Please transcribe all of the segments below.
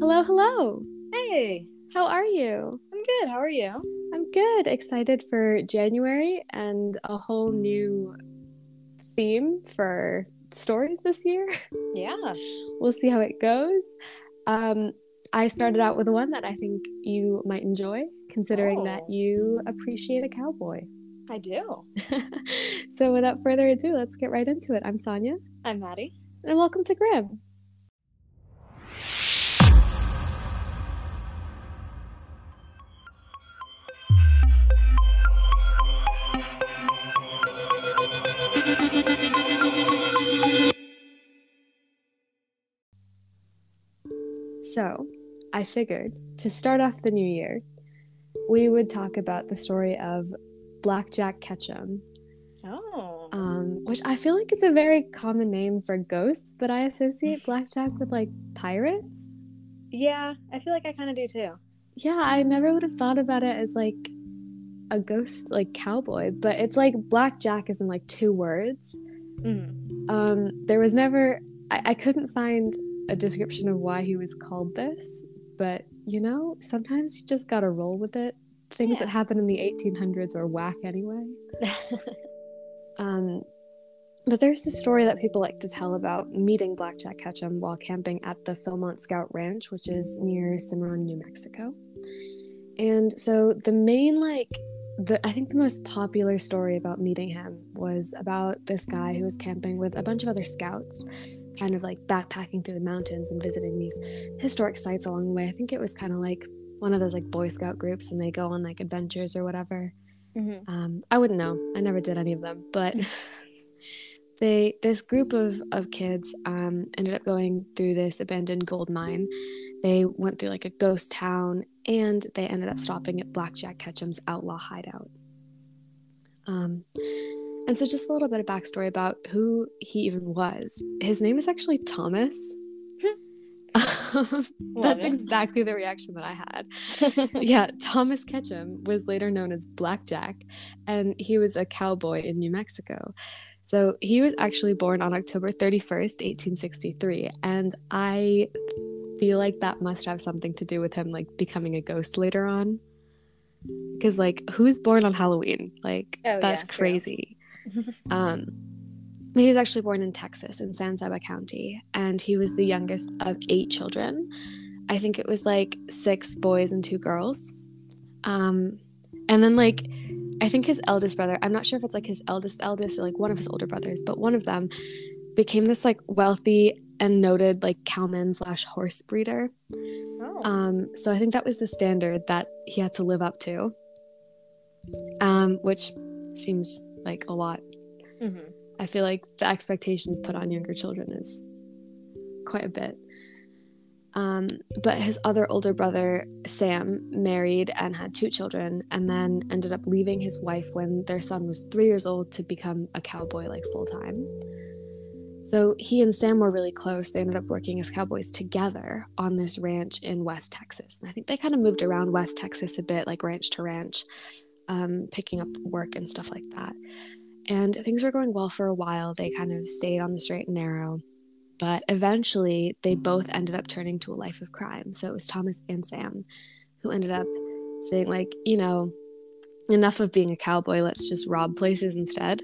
Hello, hello. Hey, How are you? I'm good. How are you? I'm good. Excited for January and a whole new theme for stories this year. Yeah. we'll see how it goes. Um, I started out with one that I think you might enjoy, considering that Oh. you appreciate a cowboy. I do. so, without further ado, let's get right into it. I'm Saaniya, I'm Maddie. and welcome to Grim. So, I figured to start off the new year, we would talk about the story of Blackjack Ketchum, Oh. um, which I feel like is a very common name for ghosts, but I associate Blackjack with like pirates. yeah, I feel like I kind of do too. Yeah, I never would have thought about it as like a ghost, like cowboy, but it's like Blackjack is in like two words. Mm. Um, there was never, I, I couldn't find a description of why he was called this, but you know, sometimes you just gotta roll with it. Things Yeah. that happen in the 1800s are whack anyway. Um, but there's this story that people like to tell about meeting Blackjack Ketchum while camping at the Philmont Scout Ranch, which is near Cimarron, New Mexico. And so the main, like, the I think the most popular story about meeting him was about this guy who was camping with a bunch of other scouts, kind of like backpacking through the mountains and visiting these historic sites along the way. I think it was kind of like one of those like Boy Scout groups, and they go on like adventures or whatever. hmm Um, I wouldn't know. I never did any of them, but they this group of of kids um, ended up going through this abandoned gold mine. They went through like a ghost town, and they ended up stopping at Blackjack Ketchum's outlaw hideout. Um, and so, just a little bit of backstory about who he even was. His name is actually Thomas. That's exactly the reaction that I had yeah, Thomas Ketchum was later known as Blackjack, and he was a cowboy in New Mexico. So he was actually born on October 31st, 1863, and I feel like that must have something to do with him like becoming a ghost later on. Because like who's born on Halloween? Like Oh, that's yeah, crazy. Um, he was actually born in Texas in San Saba County, and he was the youngest of eight children. I think it was like six boys and two girls. Um, and then like I think his eldest brother, I'm not sure if it's like his eldest eldest or like one of his older brothers, but one of them became this like wealthy and noted like cowman slash horse breeder. oh. Um, so I think that was the standard that he had to live up to. Um, which seems like a lot. hmm I feel like the expectations put on younger children is quite a bit. Um, but his other older brother, Sam, married and had two children, and then ended up leaving his wife when their son was three years old to become a cowboy, like full time. So he and Sam were really close. They ended up working as cowboys together on this ranch in West Texas. And I think they kind of moved around West Texas a bit, like ranch to ranch, um, picking up work and stuff like that. And things were going well for a while. They kind of stayed on the straight and narrow. But eventually, they both ended up turning to a life of crime. So it was Thomas and Sam who ended up saying, like, you know, enough of being a cowboy, let's just rob places instead.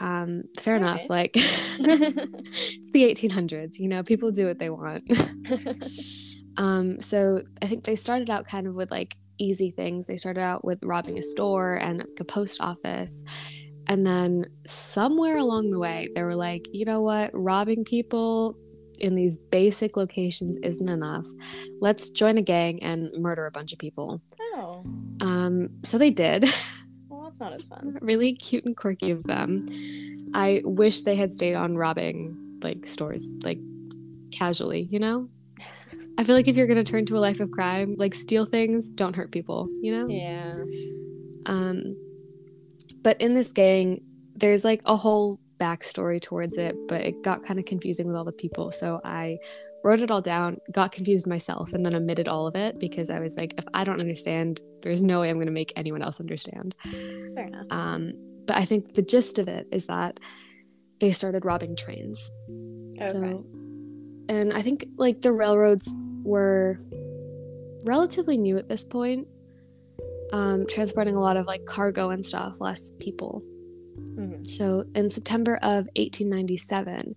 Um, fair enough. Like, it's the 1800s, you know, people do what they want. Um, so I think they started out kind of with like easy things. They started out with robbing a store and like, a post office. And then somewhere along the way, they were like, you know what? Robbing people in these basic locations isn't enough. Let's join a gang and murder a bunch of people. oh. Um, so they did. That's not as fun. really cute and quirky of them. I wish they had stayed on robbing like stores, like casually, you know? I feel like if you're gonna turn to a life of crime, like steal things, don't hurt people, you know? Yeah. Um, but in this gang, there's like a whole backstory towards it, but it got kind of confusing with all the people. So I wrote it all down, got confused myself, and then omitted all of it because I was like, if I don't understand, there's no way I'm going to make anyone else understand. Fair enough. Um, but I think the gist of it is that they started robbing trains. Okay. So, and I think like the railroads were relatively new at this point, um, transporting a lot of like cargo and stuff, less people. Hmm So in September of 1897,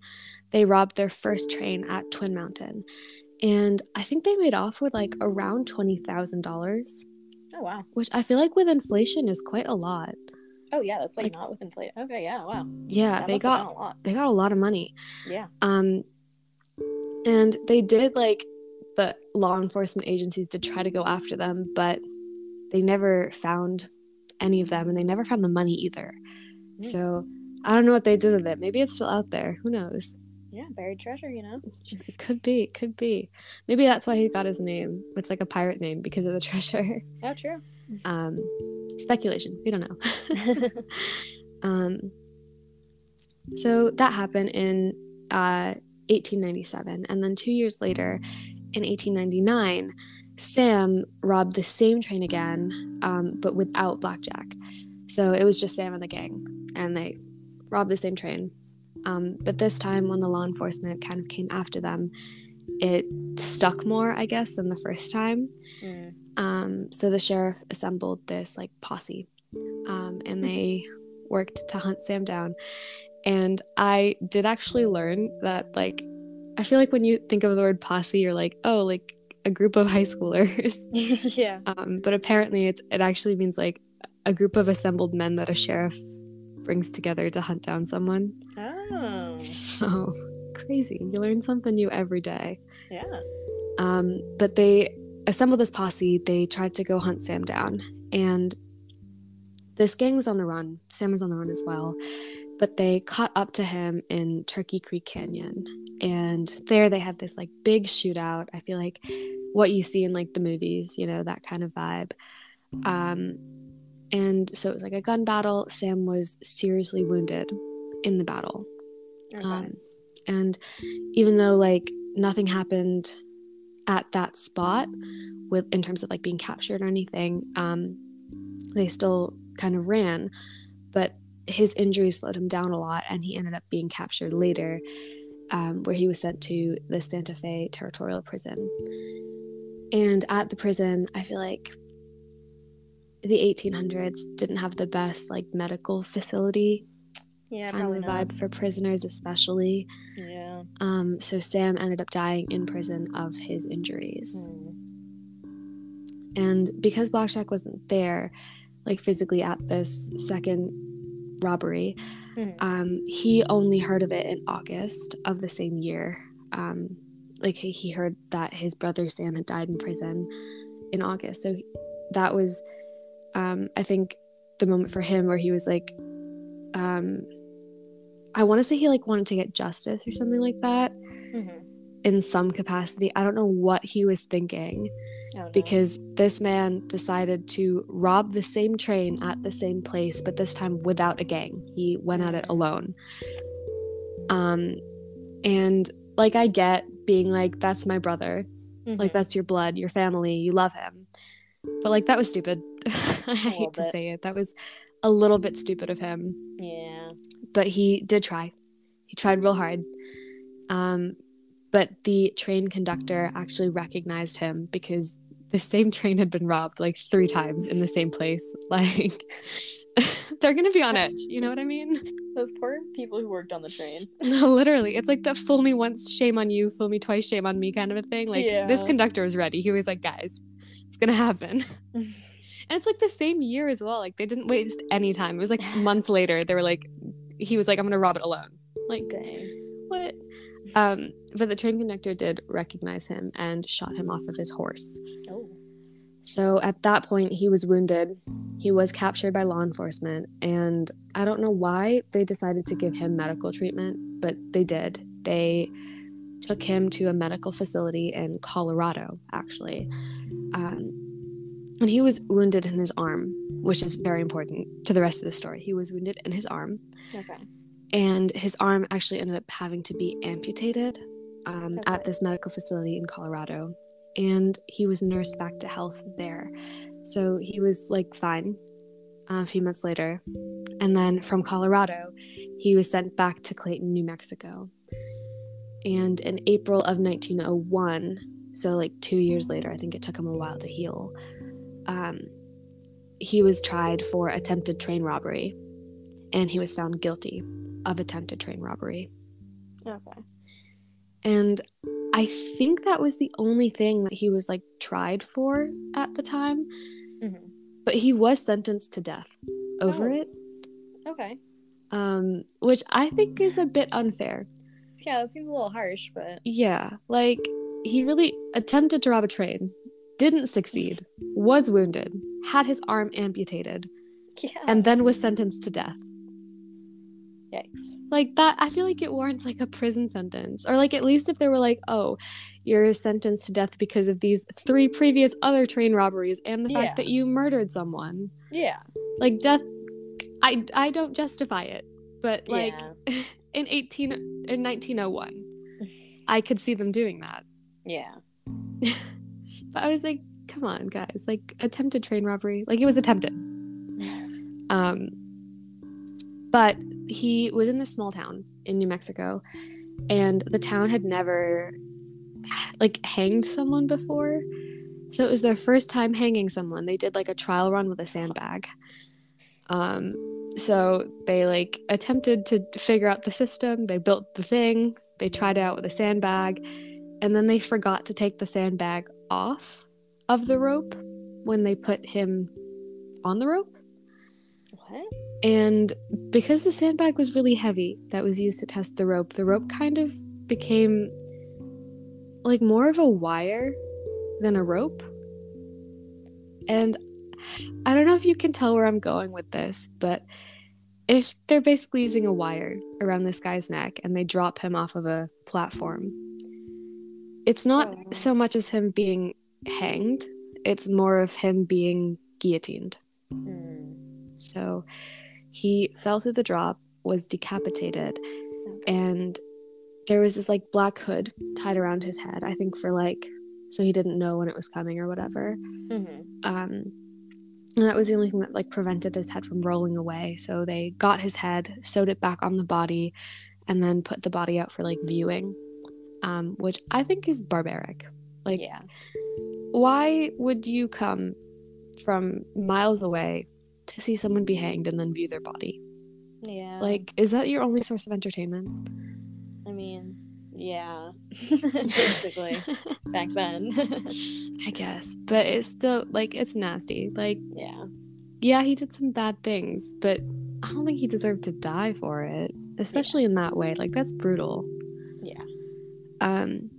they robbed their first train at Twin Mountain. And I think they made off with like around $20,000, Oh wow. which I feel like with inflation is quite a lot. Oh yeah, that's like, Like- not with inflation. Okay, yeah, wow. Yeah, That they got a lot. they got a lot of money. Yeah. Um, and they did like the law enforcement agencies did try to go after them, but they never found any of them, and they never found the money either. Mm. So I don't know what they did with it. Maybe it's still out there. Who knows? Yeah, buried treasure, you know. It could be. It could be. Maybe that's why he got his name. It's like a pirate name because of the treasure. Oh, true. Um, speculation. We don't know. um, so that happened in uh, 1897. And then two years later, in 1899, Sam robbed the same train again, um, but without Blackjack. So it was just Sam and the gang, and they robbed the same train. Um, but this time, when the law enforcement kind of came after them, it stuck more, I guess, than the first time. Mm. Um, so the sheriff assembled this like posse, um, and they worked to hunt Sam down. And I did actually learn that like I feel like when you think of the word posse, you're like, oh, like a group of high schoolers. yeah. Um, but apparently, it's it actually means like a group of assembled men that a sheriff brings together to hunt down someone. Oh. So crazy! You learn something new every day. Yeah. Um, but they assembled this posse. They tried to go hunt Sam down, and this gang was on the run. Sam was on the run as well. But they caught up to him in Turkey Creek Canyon, and there they had this like big shootout. I feel like what you see in like the movies, you know, that kind of vibe. Um, and so it was like a gun battle. Sam was seriously wounded in the battle. Okay. Um, and even though like nothing happened at that spot with in terms of like being captured or anything, um, they still kind of ran. But his injuries slowed him down a lot, and he ended up being captured later, um, where he was sent to the Santa Fe Territorial Prison. And at the prison, I feel like the 1800s didn't have the best like medical facility yeah, kind of not. vibe for prisoners, especially. Yeah. Um, so Sam ended up dying in prison of his injuries. Mm. And because Blackjack wasn't there, like physically at this second robbery, Mhm. um, he only heard of it in August of the same year. Um, like he heard that his brother Sam had died in prison in August. So that was, um, I think, the moment for him where he was like, um, I want to say he like wanted to get justice or something like that Mhm. in some capacity. I don't know what he was thinking Oh, no. because this man decided to rob the same train at the same place, but this time without a gang. He went at it alone. Um, and like I get being like, that's my brother, like Mhm. that's your blood, your family, you love him. But like that was stupid. I hate to bit. say it. That was a little bit stupid of him Yeah. but he did try. He tried real hard. Um, but the train conductor actually recognized him because the same train had been robbed like three times in the same place. Like, they're gonna be on edge. You know what I mean? Those poor people who worked on the train. No, literally, it's like the "fool me once, shame on you; fool me twice, shame on me" kind of a thing. Like this conductor was ready. He was like, "Guys, it's gonna happen." And it's like the same year as well. Like they didn't waste any time. It was like months later. They were like, he was like, I'm gonna rob it alone. Like Dang. what? Um, but the train conductor did recognize him and shot him off of his horse. Oh. So at that point, he was wounded. He was captured by law enforcement, and I don't know why they decided to give him medical treatment, but they did. They took him to a medical facility in Colorado, actually. Um, and he was wounded in his arm, which is very important to the rest of the story. He was wounded in his arm, Okay. and his arm actually ended up having to be amputated um, Okay. at this medical facility in Colorado. And he was nursed back to health there. So he was like fine uh, a few months later. And then from Colorado, he was sent back to Clayton, New Mexico. And in April of 1901, so like two years later, I think it took him a while to heal. Um, he was tried for attempted train robbery, and he was found guilty of attempted train robbery. Okay. And I think that was the only thing that he was like tried for at the time, hmm but he was sentenced to death over Oh. it, Okay. um, which I think is a bit unfair. Yeah, that seems a little harsh, but Yeah, like he really attempted to rob a train, didn't succeed, was wounded, had his arm amputated, yeah. and then was sentenced to death. yikes. Like that, I feel like it warrants like a prison sentence, or like at least if they were like, oh, you're sentenced to death because of these three previous other train robberies and the Yeah. fact that you murdered someone. Yeah. Like death, I I don't justify it, but like yeah. in eighteen in nineteen oh one, I could see them doing that. Yeah. But I was like, come on, guys, like attempted train robbery, like it was attempted. Um, but he was in this small town in New Mexico, and the town had never like hanged someone before. So it was their first time hanging someone. They did like a trial run with a sandbag. Um, so they like attempted to figure out the system. They built the thing. They tried it out with a sandbag, and then they forgot to take the sandbag off of the rope when they put him on the rope. What? And because the sandbag was really heavy that was used to test the rope, the rope kind of became like more of a wire than a rope. And I don't know if you can tell where I'm going with this, but if they're basically using a wire around this guy's neck and they drop him off of a platform, it's not Oh. so much as him being hanged, it's more of him being guillotined. Hmm. So he fell through the drop, was decapitated, and there was this like black hood tied around his head, I think for like so he didn't know when it was coming or whatever. Mhm. Um and that was the only thing that like prevented his head from rolling away. So they got his head, sewed it back on the body, and then put the body out for like viewing. Um, which I think is barbaric. Like Yeah. why would you come from miles away to see someone be hanged and then view their body? Yeah. Like, is that your only source of entertainment? I mean, yeah. Basically, back then. I guess, but it's still like it's nasty. Like, yeah. yeah, he did some bad things, but I don't think he deserved to die for it, especially in that way. Like, that's brutal. Um,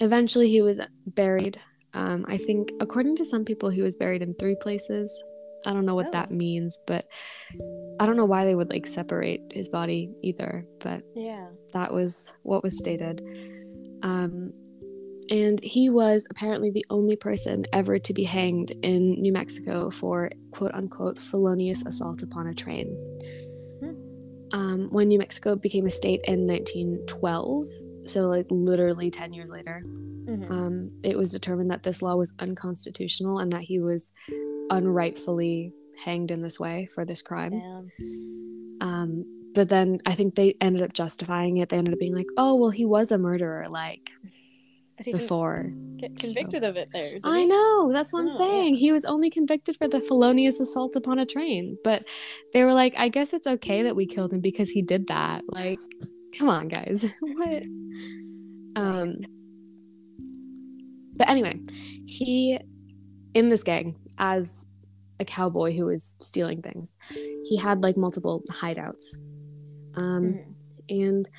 eventually, he was buried. Um, I think, according to some people, he was buried in three places. I don't know what Oh. that means, but I don't know why they would like separate his body either. But Yeah. that was what was stated. Um, and he was apparently the only person ever to be hanged in New Mexico for quote unquote felonious assault upon a train. Hmm. Um, when New Mexico became a state in 1912, so like literally 10 years later, Mhm. um, it was determined that this law was unconstitutional and that he was unrightfully hanged in this way for this crime. Um, but then I think they ended up justifying it. They ended up being like, "Oh, well, he was a murderer, like he before." get so- convicted of it there. I he? know. That's what I'm Oh, yeah. saying. He was only convicted for the felonious assault upon a train, but they were like, "I guess it's okay that we killed him because he did that." Like, come on, guys. what? Um. But anyway, he in this gang as a cowboy who was stealing things. He had like multiple hideouts. Um, Mhm. and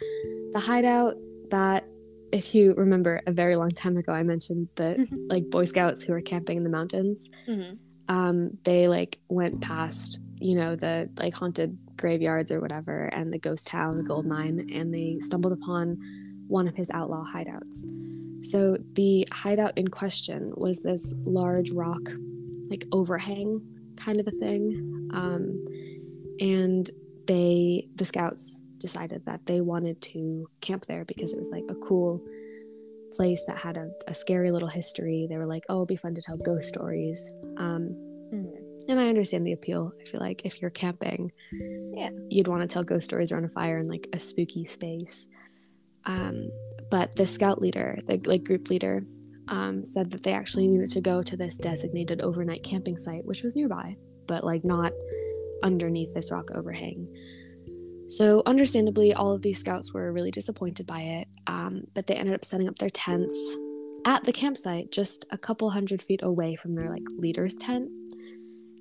the hideout that if you remember a very long time ago i mentioned the Mhm. like boy scouts who were camping in the mountains Mhm. Um they like went past you know the like haunted graveyards or whatever and the ghost town the gold mine and they stumbled upon one of his outlaw hideouts. So the hideout in question was this large rock like overhang kind of a thing. Um and they the scouts decided that they wanted to camp there because it was like a cool place that had a, a scary little history they were like oh it'd be fun to tell ghost stories um, Mhm. and i understand the appeal i feel like if you're camping Yeah. you'd want to tell ghost stories around a fire in like a spooky space um, but the scout leader, the like group leader, um, said that they actually needed to go to this designated overnight camping site, which was nearby, but like not underneath this rock overhang. So, understandably, all of these scouts were really disappointed by it, um, but they ended up setting up their tents at the campsite just a couple hundred feet away from their like leader's tent.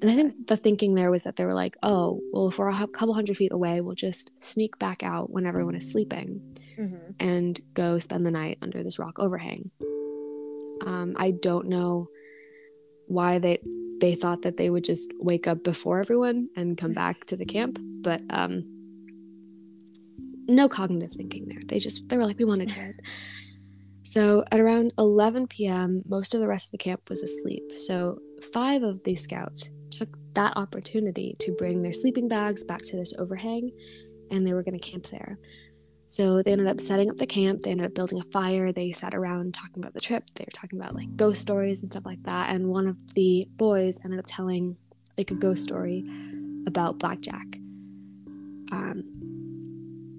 And I think the thinking there was that they were like, oh, well, if we're a couple hundred feet away, we'll just sneak back out when everyone is sleeping Mm-hmm. and go spend the night under this rock overhang. Um, I don't know why they they thought that they would just wake up before everyone and come back to the camp, but um, no cognitive thinking there. They just they were like, we want to do it. So at around 11 p.m., most of the rest of the camp was asleep. So five of these scouts took that opportunity to bring their sleeping bags back to this overhang, and they were going to camp there. So they ended up setting up the camp. They ended up building a fire. They sat around talking about the trip. They were talking about like ghost stories and stuff like that. And one of the boys ended up telling like a ghost story about Blackjack. Um,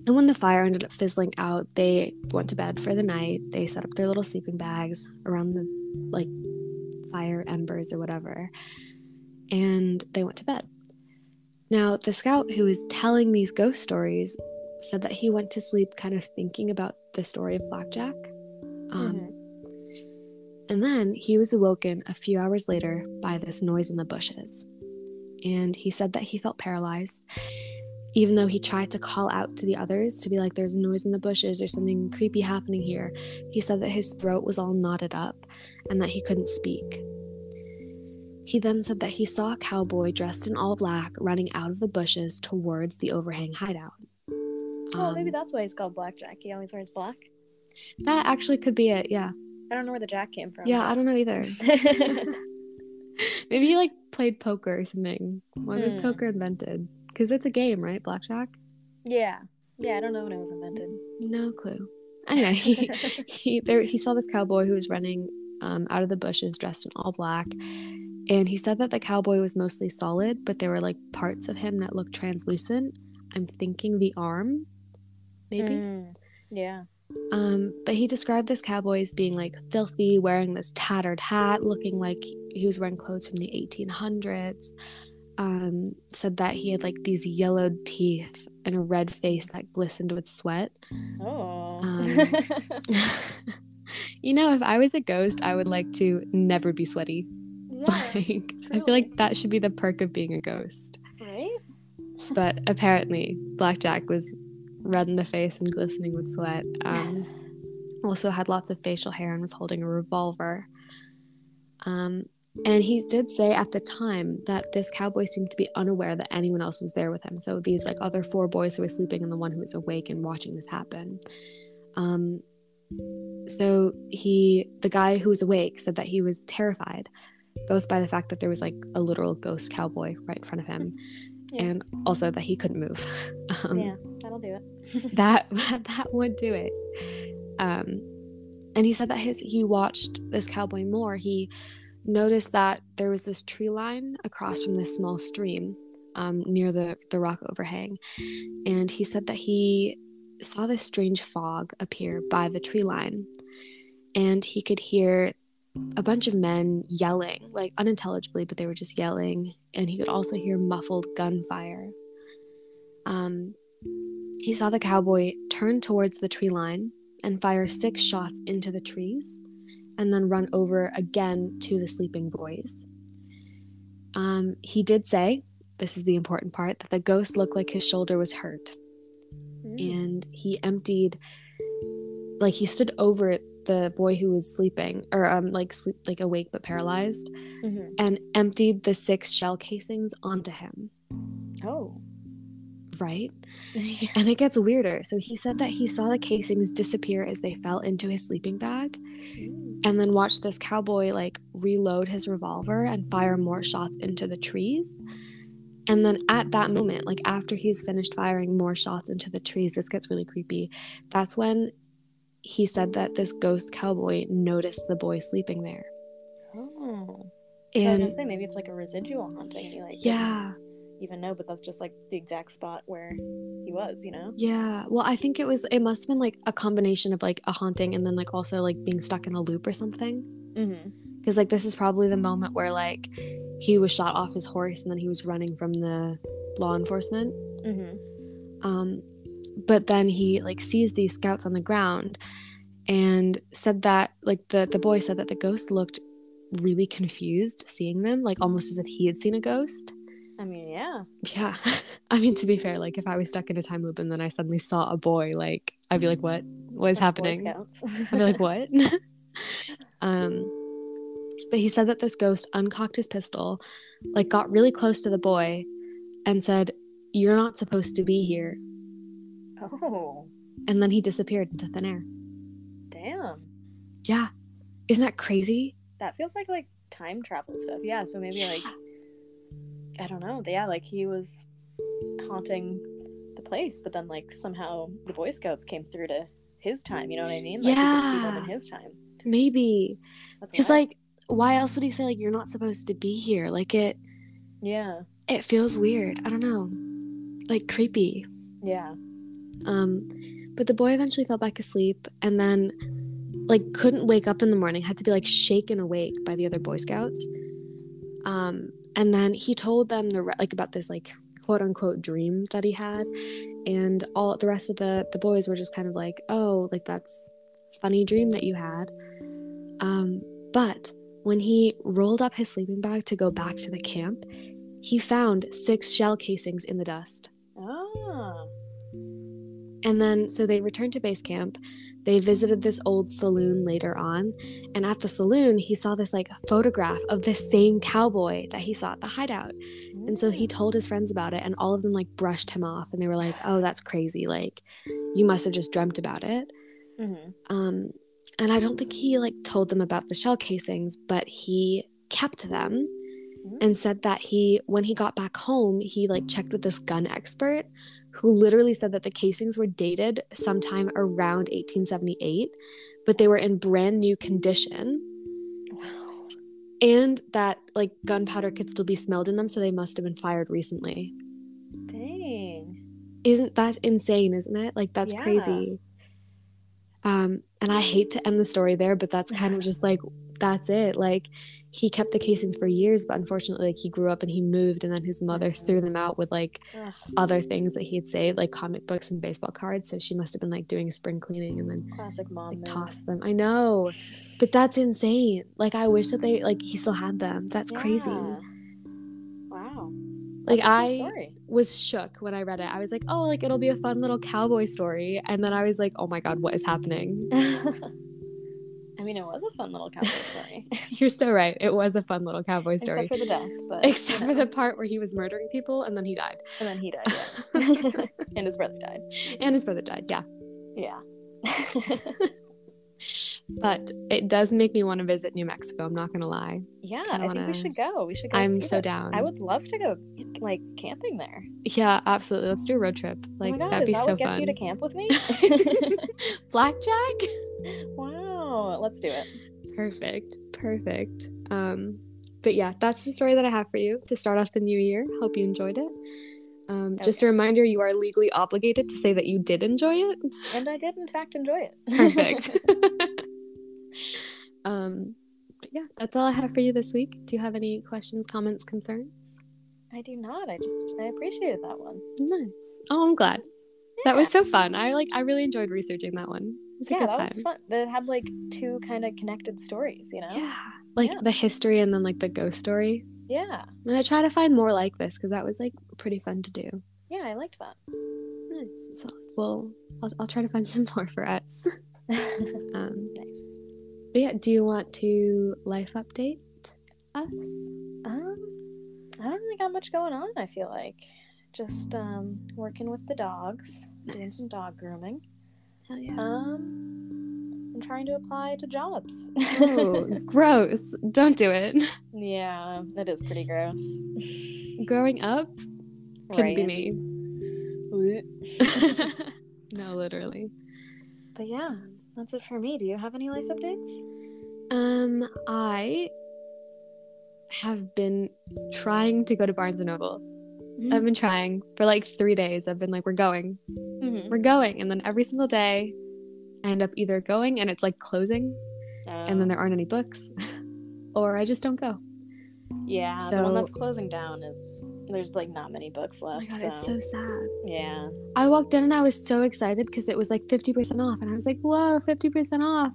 and when the fire ended up fizzling out, they went to bed for the night. They set up their little sleeping bags around the like fire embers or whatever. And they went to bed. Now, the scout who was telling these ghost stories said that he went to sleep kind of thinking about the story of Blackjack. Um, Mhm. And then he was awoken a few hours later by this noise in the bushes. And he said that he felt paralyzed, even though he tried to call out to the others to be like, there's a noise in the bushes, there's something creepy happening here. He said that his throat was all knotted up and that he couldn't speak. He then said that he saw a cowboy dressed in all black running out of the bushes towards the overhang hideout. Oh, maybe Um, that's why he's called Blackjack. He always wears black. that actually could be it. Yeah. I don't know where the jack came from. Yeah, I don't know either. Maybe he like played poker or something. When was Hmm. poker invented? Because it's a game, right? Blackjack? yeah. Yeah, I don't know when it was invented. No clue. Anyway, he he there he saw this cowboy who was running um, out of the bushes dressed in all black. And he said that the cowboy was mostly solid, but there were like parts of him that looked translucent. I'm thinking the arm, maybe. Mm, yeah. Um, but he described this cowboy as being like filthy, wearing this tattered hat, looking like he was wearing clothes from the 1800s. Um, said that he had like these yellowed teeth and a red face that glistened with sweat. Oh. Um, you know, if I was a ghost, I would like to never be sweaty. yeah, Like, I feel like that should be the perk of being a ghost. right? But apparently, Blackjack was red in the face and glistening with sweat. Um, also had lots of facial hair and was holding a revolver. Um, and he did say at the time that this cowboy seemed to be unaware that anyone else was there with him. So these like other four boys who were sleeping and the one who was awake and watching this happen. Um, so he, the guy who was awake, said that he was terrified, both by the fact that there was like a literal ghost cowboy right in front of him, Yeah. and also that he couldn't move. um, yeah, that'll do it. that that would do it. Um, and he said that his he watched this cowboy more. He noticed that there was this tree line across from this small stream um, near the the rock overhang, and he said that he saw this strange fog appear by the tree line, and he could hear a bunch of men yelling, like unintelligibly, but they were just yelling, and he could also hear muffled gunfire. Um, he saw the cowboy turn towards the tree line and fire six shots into the trees, and then run over again to the sleeping boys. Um, he did say, this is the important part, that the ghost looked like his shoulder was hurt, Mm. and he emptied, like he stood over the boy who was sleeping, or um, like sleep, like awake but paralyzed, Mhm. and emptied the six shell casings onto him. Oh. Right? Yeah. And it gets weirder. So he said that he saw the casings disappear as they fell into his sleeping bag, Mm. And then watch this cowboy like reload his revolver and fire more shots into the trees. And then at that moment, like after he's finished firing more shots into the trees, this gets really creepy. That's when he said that this ghost cowboy noticed the boy sleeping there. Oh. I was And gonna say maybe it's like a residual haunting. You like yeah. Even know, but that's just like the exact spot where he was, you know? Yeah. Well, I think it was it must have been like a combination of like a haunting and then like also like being stuck in a loop or something. Mm-hmm. Because like this is probably the moment where like he was shot off his horse and then he was running from the law enforcement. Mm-hmm. Um, but then he like sees these scouts on the ground and said that like the the boy said that the ghost looked really confused seeing them, like almost as if he had seen a ghost. Yeah. Yeah. I mean, to be fair, like if I was stuck in a time loop and then I suddenly saw a boy, like I'd be like, what? What is happening? I'd be like, what? um, but he said that this ghost uncocked his pistol, like got really close to the boy, and said, "You're not supposed to be here." oh, And then he disappeared into thin air. damn. Yeah, isn't that crazy? That feels like like time travel stuff. Yeah, so maybe like I don't know. Yeah, like he was haunting the place, but then like somehow the Boy Scouts came through to his time. You know what I mean? Like he could see them in Yeah. his time. maybe because like, why else would he say like you're not supposed to be here? Like it, yeah, it feels weird. I don't know, like creepy. yeah. Um, but the boy eventually fell back asleep and then like couldn't wake up in the morning, had to be like shaken awake by the other Boy Scouts. Um, and then he told them the re- like about this like quote unquote dream that he had, and all the rest of the the boys were just kind of like, oh, like that's funny dream that you had. Um, but when he rolled up his sleeping bag to go back to the camp, he found six shell casings in the dust. Ah, And then, so they returned to base camp. They visited this old saloon later on. And at the saloon, he saw this like photograph of the same cowboy that he saw at the hideout. And so he told his friends about it, and all of them like brushed him off. And they were like, oh, that's crazy. Like, you must have just dreamt about it. Mm-hmm. Um, and I don't think he like told them about the shell casings, but he kept them and said that he, when he got back home, he like checked with this gun expert who literally said that the casings were dated sometime around 1878, but they were in brand new condition Wow. and that like gunpowder could still be smelled in them, so they must have been fired recently. Dang. Isn't that insane, isn't it? Like that's Yeah. crazy. Um, and I hate to end the story there, but that's kind of just like that's it. Like he kept the casings for years, but unfortunately, like he grew up and he moved, and then his mother mm-hmm. threw them out with like Ugh, other things that he'd saved, like comic books and baseball cards. So she must have been like doing spring cleaning and then classic mom. like tossed them. I know, but that's insane. Like I wish that they mm-hmm. like he still had them. That's crazy. Yeah. Wow. Like I was shook when I read it. I was like, oh, like it'll be a fun little cowboy story, and then I was like, oh my god, what is happening? Mean, it was a fun little cowboy story. You're so right. It was a fun little cowboy story. Except for the death. But, Except you for the part where he was murdering people and then he died. And then he died. Yeah. and his brother died. And his brother died, yeah. Yeah. But it does make me want to visit New Mexico, I'm not gonna lie. yeah, I think wanna- we should go. We should go. I'm so that. down. I would love to go, like, camping there. Yeah, absolutely. Let's do a road trip. Oh like oh God, that'd be that so what gets fun. you to camp with me? Blackjack? wow, let's do it. Perfect. Perfect. Um, but yeah, that's the story that I have for you to start off the new year. Hope you enjoyed it. Um, Just a reminder, you are legally obligated to say that you did enjoy it. And I did, in fact, enjoy it. Perfect. um, but yeah, that's all I have for you this week. Do you have any questions, comments, concerns? I do not. I just I appreciated that one. Nice. Oh, I'm glad. That was so fun. I like. I really enjoyed researching that one. It was a yeah, that time. was fun. That had like two kind of connected stories, you know? Yeah, like Yeah. the history and then like the ghost story. Yeah. And I try to find more like this because that was like pretty fun to do. Yeah, I liked that. Nice. So, well, I'll, I'll try to find some more for us. Um, nice. but yeah, do you want to life update us? Um, I don't really got much going on. I feel like just um working with the dogs, doing some dog grooming. Hell yeah. Um, I'm trying to apply to jobs. Oh, gross. Don't do it. yeah, that is pretty gross. Growing up couldn't be me. No, literally. But yeah, that's it for me. Do you have any life updates? Um, I have been trying to go to Barnes and Noble I've been trying for like three days. I've been like, we're going, Mhm. we're going. And then every single day, I end up either going and it's like closing, and then there aren't any books, or I just don't go. yeah, the one that's closing down is there's like not many books Oh left. my god, it's so sad. yeah. I walked in and I was so excited because it was like 50% off. And I was like, whoa, 50% off.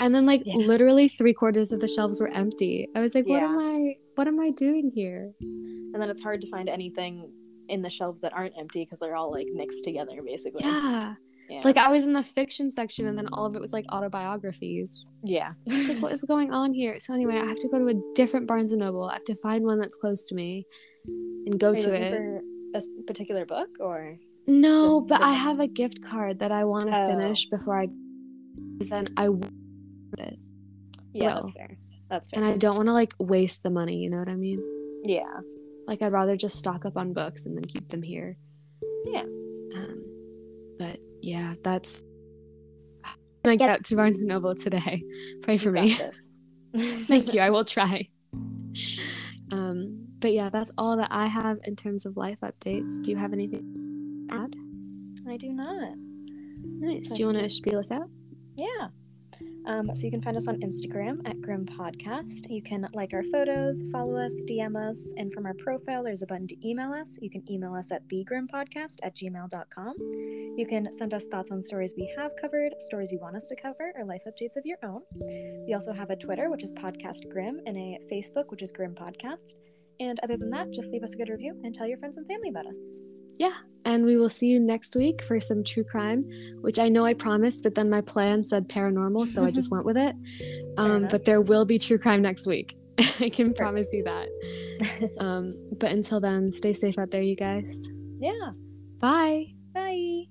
And then like Yeah. literally three quarters of the shelves were empty. I was like, what Yeah. am I what am I doing here? And then it's hard to find anything in the shelves that aren't empty because they're all like mixed together basically. Yeah. Yeah. Like I was in the fiction section and then all of it was like autobiographies. yeah. I was like, what is going on here? So anyway, I have to go to a different Barnes and Noble. I have to find one that's close to me and go Are to it. a particular book or No, but I have a gift card that I want to Oh. finish before I then I w- it. yeah, Well, that's fair. That's fair. and I don't want to like waste the money, you know what I mean? yeah. Like I'd rather just stock up on books and then keep them here. Yeah. Um, but yeah, that's. When I get out to Barnes and Noble today, pray for me. Thank you. I will try. Um, but yeah, that's all that I have in terms of life updates. Do you have anything to add? I do not. Nice. Do you want to spiel us out? Yeah. Um, so you can find us on Instagram at Grim Podcast. You can like our photos, follow us, DM us, and from our profile, there's a button to email us. You can email us at thegrimpodcast at gmail.com. You can send us thoughts on stories we have covered, stories you want us to cover, or life updates of your own. We also have a Twitter, which is Podcast Grim, and a Facebook, which is Grim Podcast. And other than that, just leave us a good review and tell your friends and family about us. Yeah. And we will see you next week for some true crime, which I know I promised, but then my plan said paranormal, so I just went with it. Um, but there will be true crime next week. I can promise you that. Um, but until then, stay safe out there, you guys. yeah. Bye. Bye.